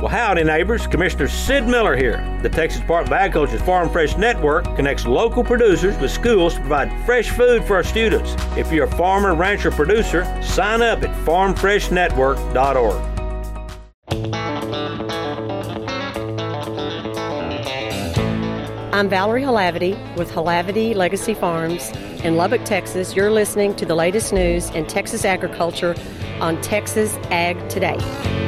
Well, howdy, neighbors. Commissioner Sid Miller here. The Texas Department of Agriculture's Farm Fresh Network connects local producers with schools to provide fresh food for our students. If you're a farmer, rancher, producer, sign up at farmfreshnetwork.org. I'm Valerie Halavity with Halavity Legacy Farms in Lubbock, Texas. You're listening to the latest news in Texas agriculture on Texas Ag Today.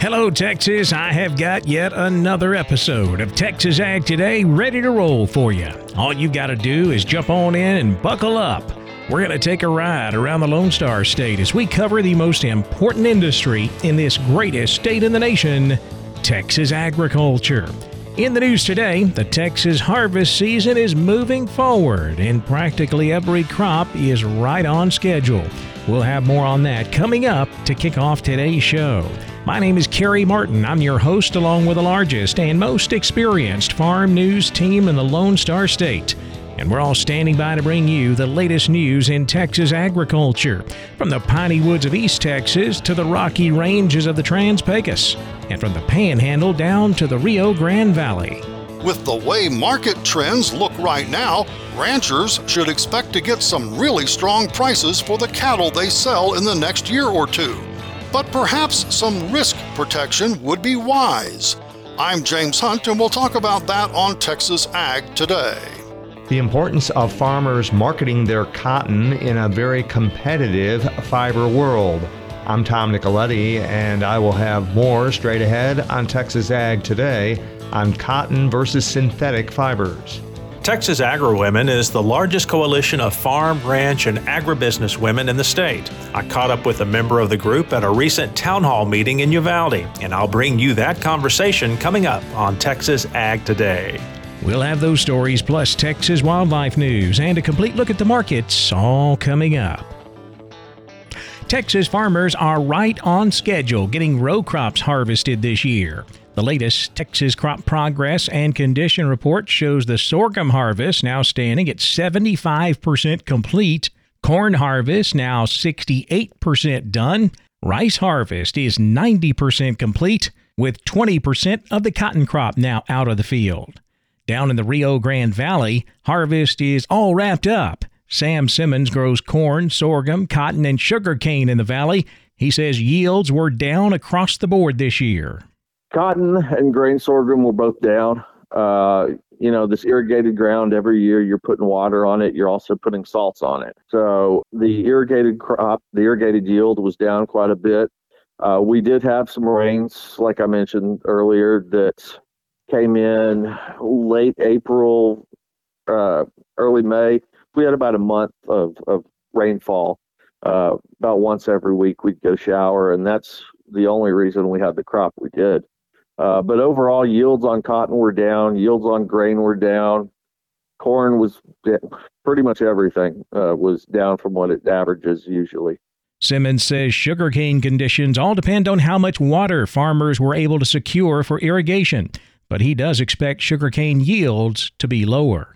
Hello, Texas. I have got yet another episode of Texas Ag Today ready to roll for you. All you've got to do is jump on in and buckle up. We're going to take a ride around the Lone Star State as we cover the most important industry in this greatest state in the nation Texas agriculture. In the news today, the Texas harvest season is moving forward, and practically every crop is right on schedule. We'll have more on that coming up to kick off today's show. My name is Carey Martin. I'm your host, along with the largest and most experienced farm news team in the Lone Star State and we're all standing by to bring you the latest news in Texas agriculture, from the piney woods of East Texas to the rocky ranges of the Trans Pecos, and from the Panhandle down to the Rio Grande Valley. With the way market trends look right now, ranchers should expect to get some really strong prices for the cattle they sell in the next year or two. But perhaps some risk protection would be wise. I'm James Hunt, and we'll talk about that on Texas Ag today the importance of farmers marketing their cotton in a very competitive fiber world. I'm Tom Nicoletti, and I will have more straight ahead on Texas Ag today on cotton versus synthetic fibers. Texas AgriWomen is the largest coalition of farm, ranch, and agribusiness women in the state. I caught up with a member of the group at a recent town hall meeting in Uvalde, and I'll bring you that conversation coming up on Texas Ag Today. We'll have those stories plus Texas wildlife news and a complete look at the markets all coming up. Texas farmers are right on schedule getting row crops harvested this year. The latest Texas Crop Progress and Condition Report shows the sorghum harvest now standing at 75% complete, corn harvest now 68% done, rice harvest is 90% complete, with 20% of the cotton crop now out of the field. Down in the Rio Grande Valley, harvest is all wrapped up. Sam Simmons grows corn, sorghum, cotton, and sugar cane in the valley. He says yields were down across the board this year. Cotton and grain sorghum were both down. Uh, you know, this irrigated ground every year you're putting water on it, you're also putting salts on it. So the irrigated crop, the irrigated yield was down quite a bit. Uh, we did have some rains, like I mentioned earlier, that came in late April, uh, early May. We had about a month of, of rainfall. Uh, about once every week we'd go shower, and that's the only reason we had the crop we did. Uh, but overall, yields on cotton were down, yields on grain were down. Corn was pretty much everything uh, was down from what it averages usually. Simmons says sugarcane conditions all depend on how much water farmers were able to secure for irrigation but he does expect sugarcane yields to be lower.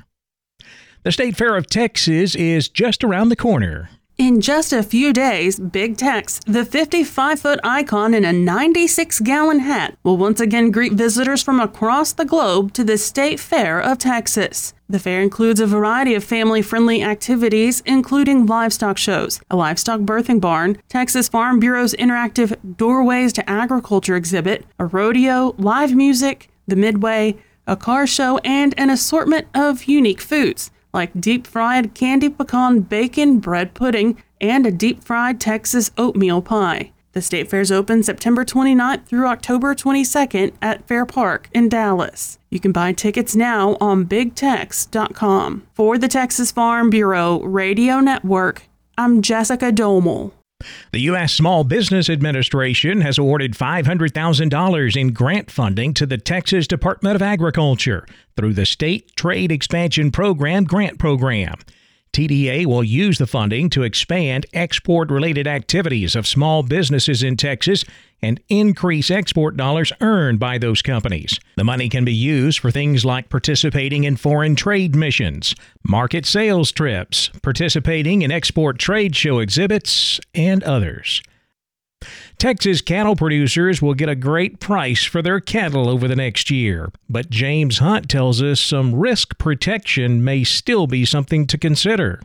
The State Fair of Texas is just around the corner. In just a few days, Big Tex, the 55 foot icon in a 96 gallon hat, will once again greet visitors from across the globe to the State Fair of Texas. The fair includes a variety of family friendly activities, including livestock shows, a livestock birthing barn, Texas Farm Bureau's interactive Doorways to Agriculture exhibit, a rodeo, live music, the Midway, a car show, and an assortment of unique foods like deep fried candy pecan bacon bread pudding and a deep fried Texas oatmeal pie. The state fair is open September 29th through October 22nd at Fair Park in Dallas. You can buy tickets now on bigtex.com. For the Texas Farm Bureau Radio Network, I'm Jessica Domel. The U.S. Small Business Administration has awarded $500,000 in grant funding to the Texas Department of Agriculture through the State Trade Expansion Program grant program. TDA will use the funding to expand export related activities of small businesses in Texas and increase export dollars earned by those companies. The money can be used for things like participating in foreign trade missions, market sales trips, participating in export trade show exhibits, and others. Texas cattle producers will get a great price for their cattle over the next year, but James Hunt tells us some risk protection may still be something to consider.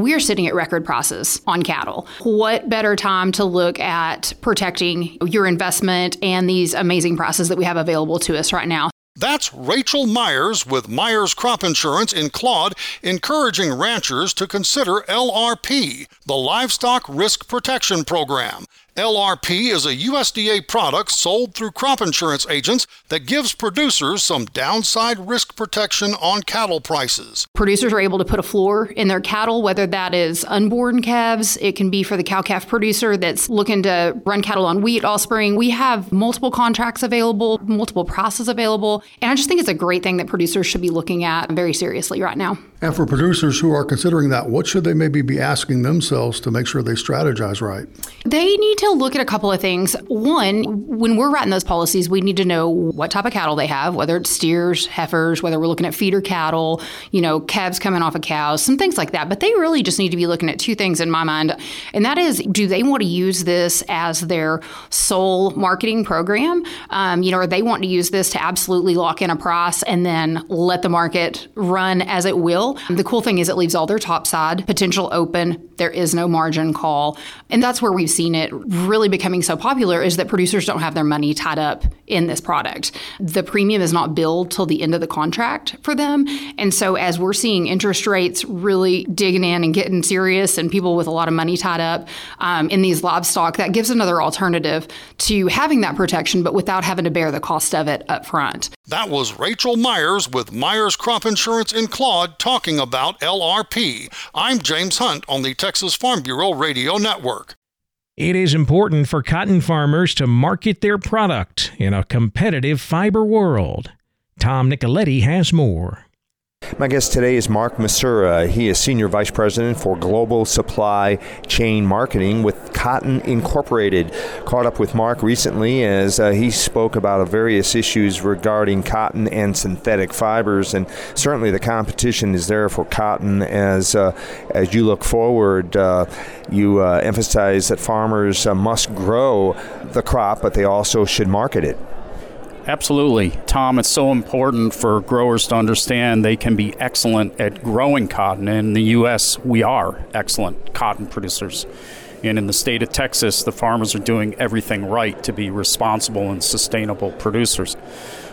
We are sitting at record prices on cattle. What better time to look at protecting your investment and these amazing prices that we have available to us right now? That's Rachel Myers with Myers Crop Insurance in Claude, encouraging ranchers to consider LRP, the Livestock Risk Protection Program. LRP is a USDA product sold through crop insurance agents that gives producers some downside risk protection on cattle prices. Producers are able to put a floor in their cattle, whether that is unborn calves, it can be for the cow calf producer that's looking to run cattle on wheat all spring. We have multiple contracts available, multiple prices available, and I just think it's a great thing that producers should be looking at very seriously right now. And for producers who are considering that, what should they maybe be asking themselves to make sure they strategize right? They need to look at a couple of things. One, when we're writing those policies, we need to know what type of cattle they have, whether it's steers, heifers, whether we're looking at feeder cattle, you know, calves coming off of cows, some things like that. But they really just need to be looking at two things in my mind. And that is, do they want to use this as their sole marketing program? Um, you know, or they want to use this to absolutely lock in a price and then let the market run as it will? The cool thing is it leaves all their top side potential open. There is no margin call. And that's where we've seen it really becoming so popular is that producers don't have their money tied up in this product. The premium is not billed till the end of the contract for them. And so as we're seeing interest rates really digging in and getting serious and people with a lot of money tied up um, in these livestock, that gives another alternative to having that protection, but without having to bear the cost of it up front. That was Rachel Myers with Myers Crop Insurance in Claude talking about LRP. I'm James Hunt on the Texas Farm Bureau Radio Network. It is important for cotton farmers to market their product in a competitive fiber world. Tom Nicoletti has more. My guest today is Mark Messura. He is Senior Vice President for Global Supply Chain Marketing with Cotton Incorporated. Caught up with Mark recently as uh, he spoke about various issues regarding cotton and synthetic fibers, and certainly the competition is there for cotton as uh, as you look forward. Uh, you uh, emphasize that farmers uh, must grow the crop, but they also should market it. Absolutely. Tom, it's so important for growers to understand they can be excellent at growing cotton. In the U.S., we are excellent cotton producers. And in the state of Texas, the farmers are doing everything right to be responsible and sustainable producers.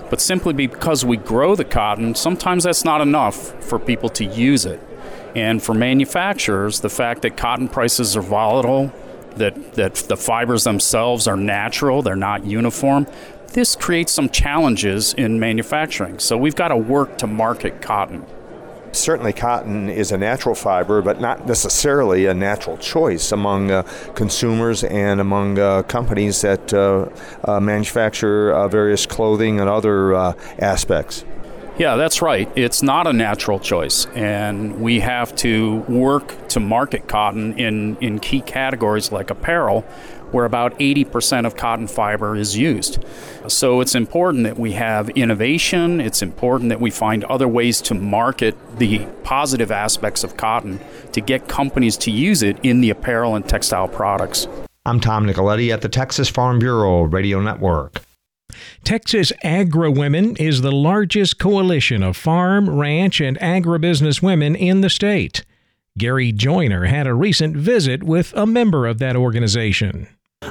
But simply because we grow the cotton, sometimes that's not enough for people to use it. And for manufacturers, the fact that cotton prices are volatile, that, that the fibers themselves are natural, they're not uniform, this creates some challenges in manufacturing. So we've got to work to market cotton. Certainly, cotton is a natural fiber, but not necessarily a natural choice among uh, consumers and among uh, companies that uh, uh manufacture uh, various clothing and other uh, aspects. Yeah, that's right. It's not a natural choice, and we have to work to market cotton in, in key categories like apparel, where about 80% of cotton fiber is used. So it's important that we have innovation, it's important that we find other ways to market the positive aspects of cotton to get companies to use it in the apparel and textile products. I'm Tom Nicoletti at the Texas Farm Bureau Radio Network. Texas Agri Women is the largest coalition of farm, ranch, and agribusiness women in the state. Gary Joiner had a recent visit with a member of that organization.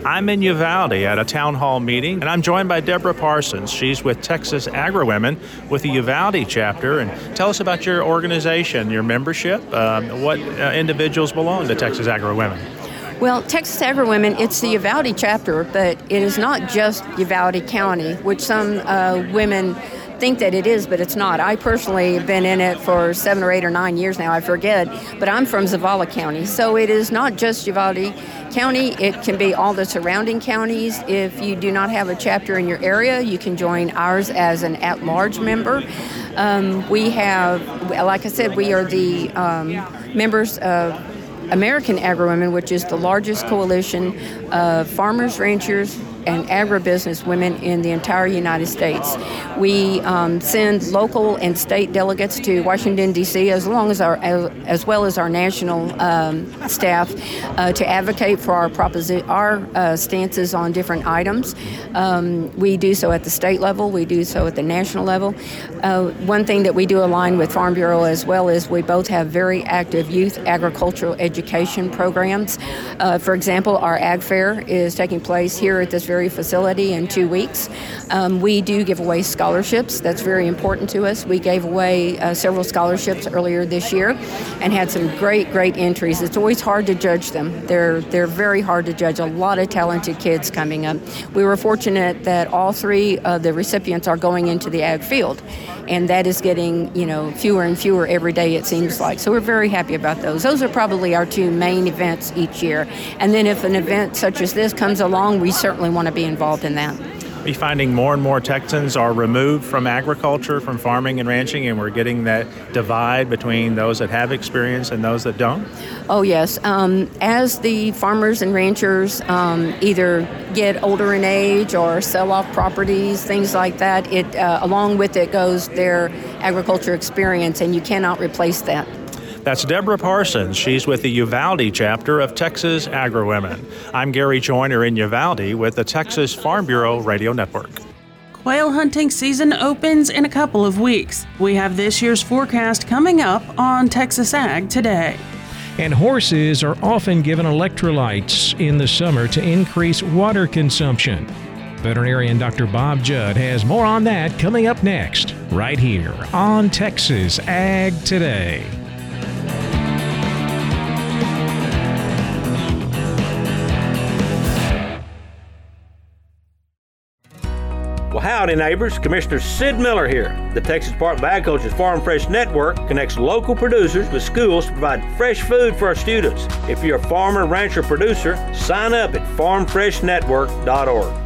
I'm in Uvalde at a town hall meeting, and I'm joined by Deborah Parsons. She's with Texas Agri-Women with the Uvalde chapter. And tell us about your organization, your membership, um, what uh, individuals belong to Texas Agri-Women. Well, Texas Agri-Women, it's the Uvalde chapter, but it is not just Uvalde County, which some uh, women think that it is, but it's not. I personally have been in it for seven or eight or nine years now, I forget, but I'm from Zavala County. So it is not just Uvalde County, it can be all the surrounding counties. If you do not have a chapter in your area, you can join ours as an at large member. Um, we have, like I said, we are the um, members of American Agri-Women, which is the largest coalition of farmers, ranchers, and agribusiness women in the entire United States. We um, send local and state delegates to Washington D.C. as long as our as, as well as our national um, staff uh, to advocate for our proposi- our uh, stances on different items. Um, we do so at the state level. We do so at the national level. Uh, one thing that we do align with Farm Bureau as well is we both have very active youth agricultural education programs. Uh, for example, our Ag Fair is taking place here at this very facility in two weeks. Um, we do give away scholarships. That's very important to us. We gave away uh, several scholarships earlier this year and had some great, great entries. It's always hard to judge them. They're they're very hard to judge. A lot of talented kids coming up. We were fortunate that all three of the recipients are going into the ag field, and that is getting you know fewer and fewer every day. It seems like. So we're very happy about those. Those are probably our two main events each year. And then if an event such as this comes along, we certainly want to be involved in that. Are finding more and more Texans are removed from agriculture, from farming and ranching, and we're getting that divide between those that have experience and those that don't? Oh, yes. Um, as the farmers and ranchers um, either get older in age or sell off properties, things like that, it uh, along with it goes their agriculture experience, and you cannot replace that. That's Deborah Parsons. She's with the Uvalde chapter of Texas Agri-Women. I'm Gary Joiner in Uvalde with the Texas Farm Bureau Radio Network. Quail hunting season opens in a couple of weeks. We have this year's forecast coming up on Texas Ag today. And horses are often given electrolytes in the summer to increase water consumption. Veterinarian Dr. Bob Judd has more on that coming up next, right here on Texas Ag Today. Neighbors. Commissioner Sid Miller here. The Texas Department of Agriculture's Farm Fresh Network connects local producers with schools to provide fresh food for our students. If you're a farmer, rancher, producer, sign up at farmfreshnetwork.org.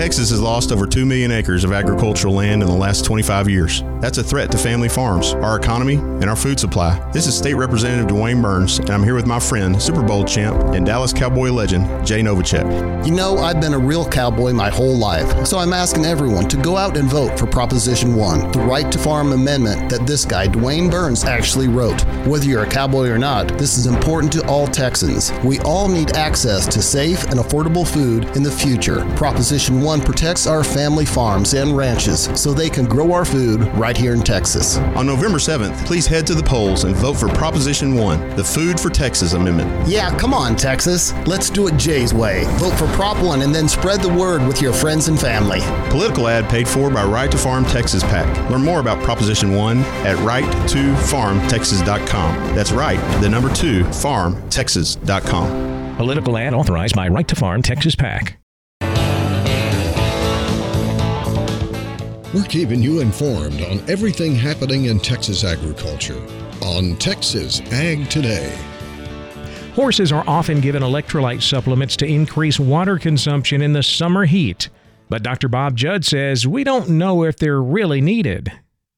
Texas has lost over 2 million acres of agricultural land in the last 25 years. That's a threat to family farms, our economy, and our food supply. This is State Representative DeWayne Burns, and I'm here with my friend, Super Bowl champ, and Dallas Cowboy legend, Jay Novacek. You know, I've been a real cowboy my whole life, so I'm asking everyone to go out and vote for Proposition 1, the Right to Farm Amendment that this guy, DeWayne Burns, actually wrote. Whether you're a cowboy or not, this is important to all Texans. We all need access to safe and affordable food in the future. Proposition 1 protects our family farms and ranches so they can grow our food right here in Texas. On November 7th, please head to the polls and vote for Proposition 1, the Food for Texas Amendment. Yeah, come on, Texas. Let's do it Jay's way. Vote for Prop 1 and then spread the word with your friends and family. Political ad paid for by Right to Farm Texas PAC. Learn more about Proposition 1 at right2farmtexas.com. That's right, the number 2, farmtexas.com. Political ad authorized by Right to Farm Texas PAC. We're keeping you informed on everything happening in Texas agriculture on Texas Ag Today. Horses are often given electrolyte supplements to increase water consumption in the summer heat. But Dr. Bob Judd says we don't know if they're really needed.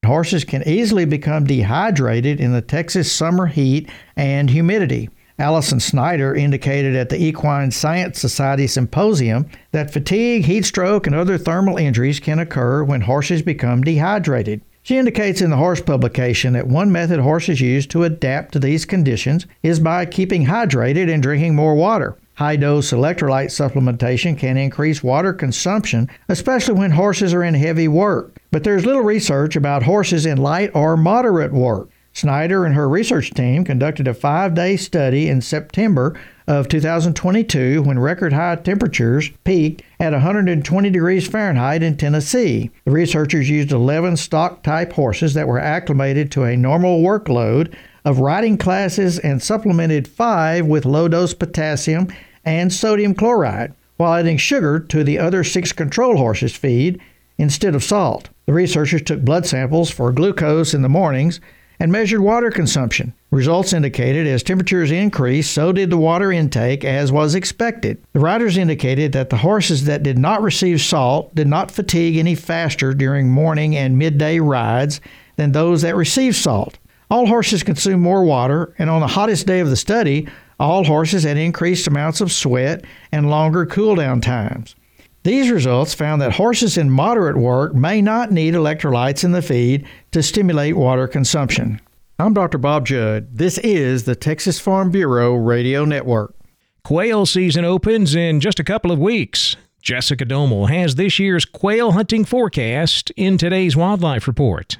Horses can easily become dehydrated in the Texas summer heat and humidity. Allison Snyder indicated at the Equine Science Society Symposium that fatigue, heat stroke, and other thermal injuries can occur when horses become dehydrated. She indicates in the horse publication that one method horses use to adapt to these conditions is by keeping hydrated and drinking more water. High dose electrolyte supplementation can increase water consumption, especially when horses are in heavy work. But there's little research about horses in light or moderate work. Snyder and her research team conducted a five day study in September of 2022 when record high temperatures peaked at 120 degrees Fahrenheit in Tennessee. The researchers used 11 stock type horses that were acclimated to a normal workload of riding classes and supplemented five with low dose potassium and sodium chloride, while adding sugar to the other six control horses' feed instead of salt. The researchers took blood samples for glucose in the mornings and measured water consumption. Results indicated as temperatures increased, so did the water intake, as was expected. The writers indicated that the horses that did not receive salt did not fatigue any faster during morning and midday rides than those that received salt. All horses consume more water, and on the hottest day of the study, all horses had increased amounts of sweat and longer cool down times. These results found that horses in moderate work may not need electrolytes in the feed to stimulate water consumption. I'm Dr. Bob Judd. This is the Texas Farm Bureau Radio Network. Quail season opens in just a couple of weeks. Jessica Domel has this year's quail hunting forecast in today's Wildlife Report.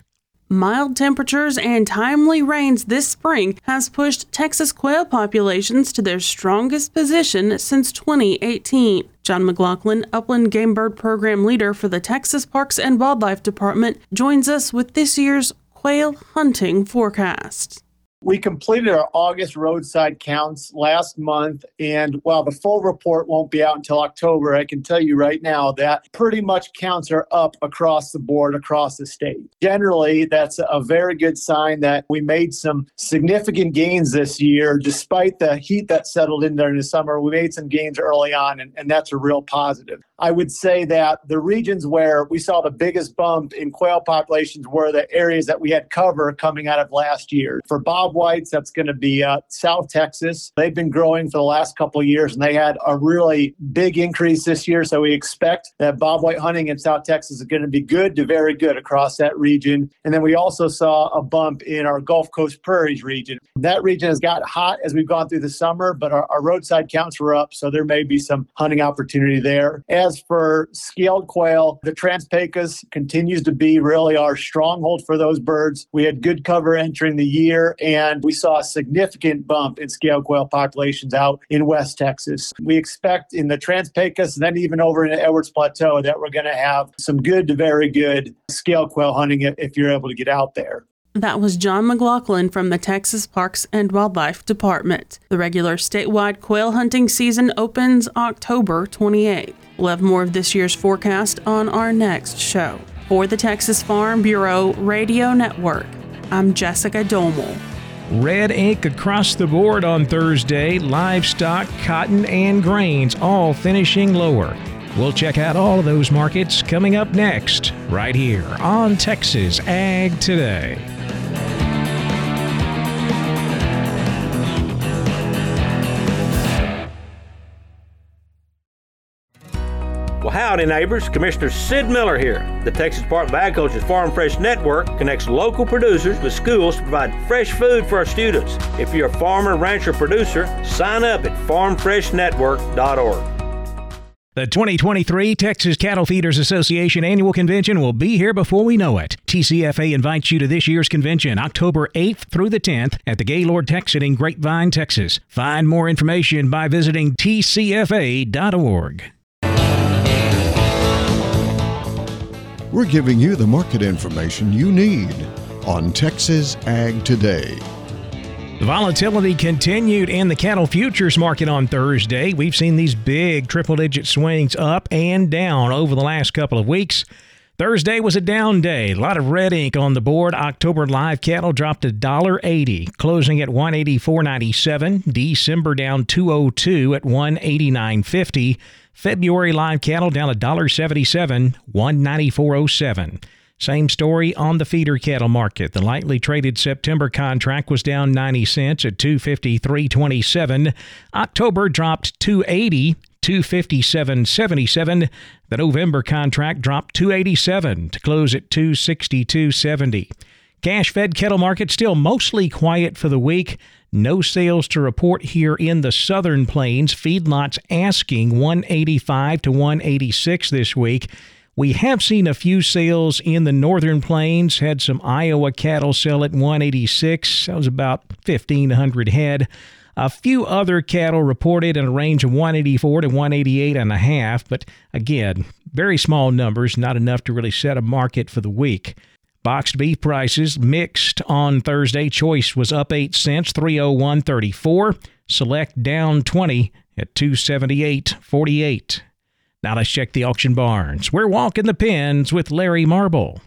Mild temperatures and timely rains this spring has pushed Texas quail populations to their strongest position since 2018. John McLaughlin, Upland Game Bird Program Leader for the Texas Parks and Wildlife Department, joins us with this year's quail hunting forecast. We completed our August roadside counts last month, and while the full report won't be out until October, I can tell you right now that pretty much counts are up across the board across the state. Generally, that's a very good sign that we made some significant gains this year, despite the heat that settled in during the summer. We made some gains early on, and, and that's a real positive. I would say that the regions where we saw the biggest bump in quail populations were the areas that we had cover coming out of last year. For bobwhites. That's going to be uh, South Texas. They've been growing for the last couple of years, and they had a really big increase this year. So we expect that bobwhite hunting in South Texas is going to be good to very good across that region. And then we also saw a bump in our Gulf Coast Prairies region. That region has got hot as we've gone through the summer, but our, our roadside counts were up, so there may be some hunting opportunity there. As for scaled quail, the Trans Pecos continues to be really our stronghold for those birds. We had good cover entering the year, and we saw a significant bump in scaled quail populations out in West Texas. We expect in the Trans Pecos and then even over in the Edwards Plateau that we're going to have some good to very good scaled quail hunting if you're able to get out there. That was John McLaughlin from the Texas Parks and Wildlife Department. The regular statewide quail hunting season opens October 28th. We'll have more of this year's forecast on our next show. For the Texas Farm Bureau Radio Network, I'm Jessica Domel. Red ink across the board on Thursday, livestock, cotton, and grains all finishing lower. We'll check out all of those markets coming up next, right here on Texas Ag Today. Howdy, eh, neighbors. Commissioner Sid Miller here. The Texas Department of Agriculture's Farm Fresh Network connects local producers with schools to provide fresh food for our students. If you're a farmer, rancher, producer, sign up at farmfreshnetwork.org. The 2023 Texas Cattle Feeders Association Annual Convention will be here before we know it. TCFA invites you to this year's convention, October 8th through the 10th, at the Gaylord Texan in Grapevine, Texas. Find more information by visiting tcfa.org. We're giving you the market information you need on Texas Ag Today. The volatility continued in the cattle futures market on Thursday. We've seen these big triple digit swings up and down over the last couple of weeks. Thursday was a down day. A lot of red ink on the board. October live cattle dropped $1.80, closing at 184.97. December down 202 at 189.50. February live cattle down $1.77, 194.07. Same story on the feeder cattle market. The lightly traded September contract was down 90 cents at 253.27. October dropped 280, 257.77. The November contract dropped 287 to close at 262.70. Cash fed cattle market still mostly quiet for the week. No sales to report here in the southern plains. Feedlots asking 185 to 186 this week. We have seen a few sales in the northern plains. Had some Iowa cattle sell at 186. That was about 1,500 head. A few other cattle reported in a range of 184 to 188 and a half, but again, very small numbers, not enough to really set a market for the week. Boxed beef prices mixed on Thursday. Choice was up 8 cents, 301.34. Select down 20 at 278.48. Now let's check the auction barns. We're walking the pens with Larry Marble.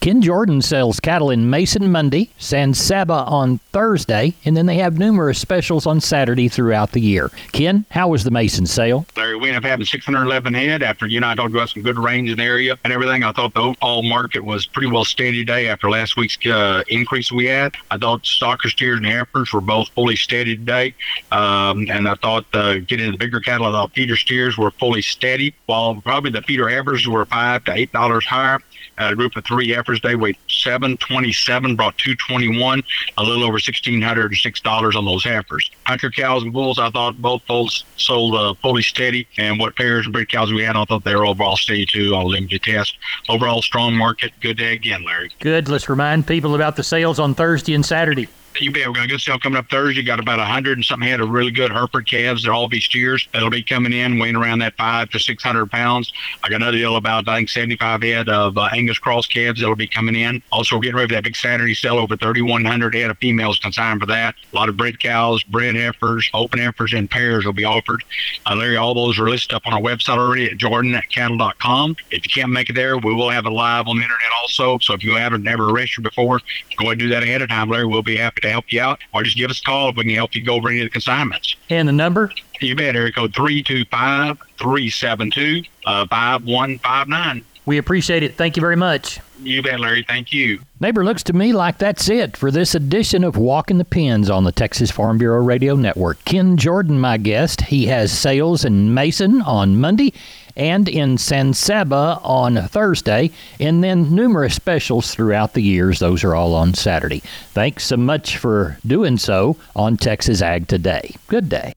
Ken Jordan sells cattle in Mason Monday, San Saba on Thursday, and then they have numerous specials on Saturday throughout the year. Ken, how was the Mason sale? Larry, we ended up having 611 head after you and I talked about some good range in the area and everything. I thought the overall market was pretty well steady today after last week's uh, increase we had. I thought stockers, steers, and heifers were both fully steady today. Um, and I thought uh, getting the bigger cattle, I thought feeder steers were fully steady, while probably the feeder heifers were 5 to $8 higher. Uh, a group of three heifers, they weighed 727, brought 221, a little over $1,606 on those heifers. Hunter cows and bulls, I thought both bulls sold uh, fully steady. And what pairs and breed cows we had, I thought they were overall steady too on limited test. Overall strong market. Good day again, Larry. Good. Let's remind people about the sales on Thursday and Saturday you bet. Got a good sale coming up Thursday. Got about a hundred and something head of really good Hereford calves. They're all be steers. That'll be coming in weighing around that five to six hundred pounds. I got another deal about I think seventy five head of uh, Angus cross calves that'll be coming in. Also, we're getting ready for that big Saturday sale over thirty one hundred head of females consigned for that. A lot of bred cows, bred heifers, open heifers, and pairs will be offered. Uh, Larry, all those are listed up on our website already at jordan.cattle.com. If you can't make it there, we will have it live on the internet also. So if you haven't never registered before, go ahead and do that ahead of time, Larry. We'll be happy to help you out, or just give us a call if we can help you go over any of the consignments. And the number? You bet, area code 325 372 uh, 5159. We appreciate it. Thank you very much. You bet, Larry. Thank you. Neighbor, looks to me like that's it for this edition of Walking the Pens on the Texas Farm Bureau Radio Network. Ken Jordan, my guest. He has sales in Mason on Monday and in San Saba on Thursday, and then numerous specials throughout the years. Those are all on Saturday. Thanks so much for doing so on Texas Ag Today. Good day.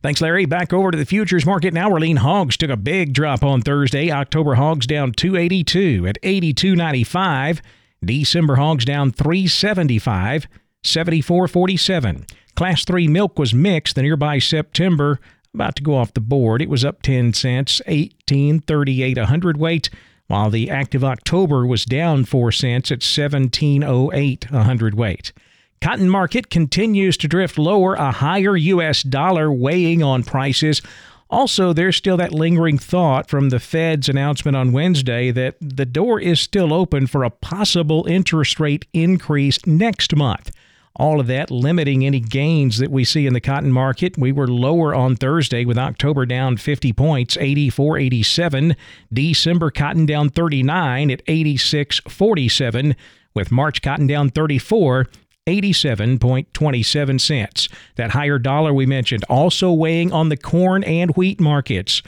Thanks, Larry. Back over to the futures market now. Where lean hogs took a big drop on Thursday. October hogs down 282 at 82.95. December hogs down 375, 74.47. Class 3 milk was mixed. The nearby September about to go off the board. It was up 10 cents, 18.38 a hundredweight, while the active October was down 4 cents at 17.08 a hundredweight. Cotton market continues to drift lower, a higher U.S. dollar weighing on prices. Also, there's still that lingering thought from the Fed's announcement on Wednesday that the door is still open for a possible interest rate increase next month all of that limiting any gains that we see in the cotton market. We were lower on Thursday with October down 50 points, 84.87. December cotton down 39 at 86.47, with March cotton down 34. 87.27 cents. That higher dollar we mentioned also weighing on the corn and wheat markets.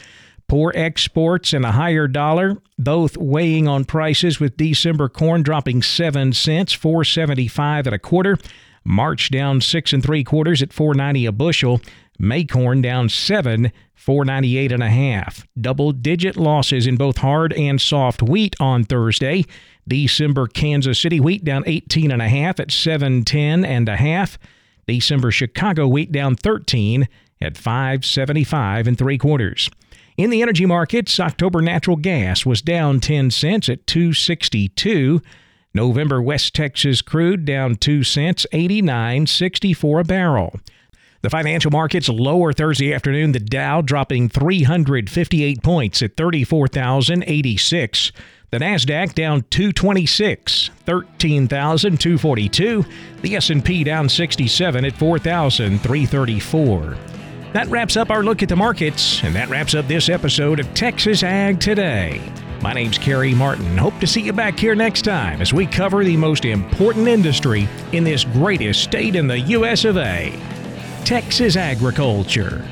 Poor exports and a higher dollar, both weighing on prices with December corn dropping 7 cents, 475 at a quarter. March down six and three quarters at 490 a bushel. May corn down seven, 498 and a half. Double digit losses in both hard and soft wheat on Thursday. December Kansas City wheat down 18 and a half at 710 and a half. December Chicago wheat down 13 at 575 and three quarters. In the energy markets, October natural gas was down 10 cents at 262. November West Texas crude down 2 cents, 89.64 a barrel. The financial markets lower Thursday afternoon, the Dow dropping 358 points at 34,086. The Nasdaq down 226, 13,242. The S&P down 67 at 4,334. That wraps up our look at the markets, and that wraps up this episode of Texas Ag Today. My name's Carey Martin. Hope to see you back here next time as we cover the most important industry in this greatest state in the U.S. of A. Texas agriculture.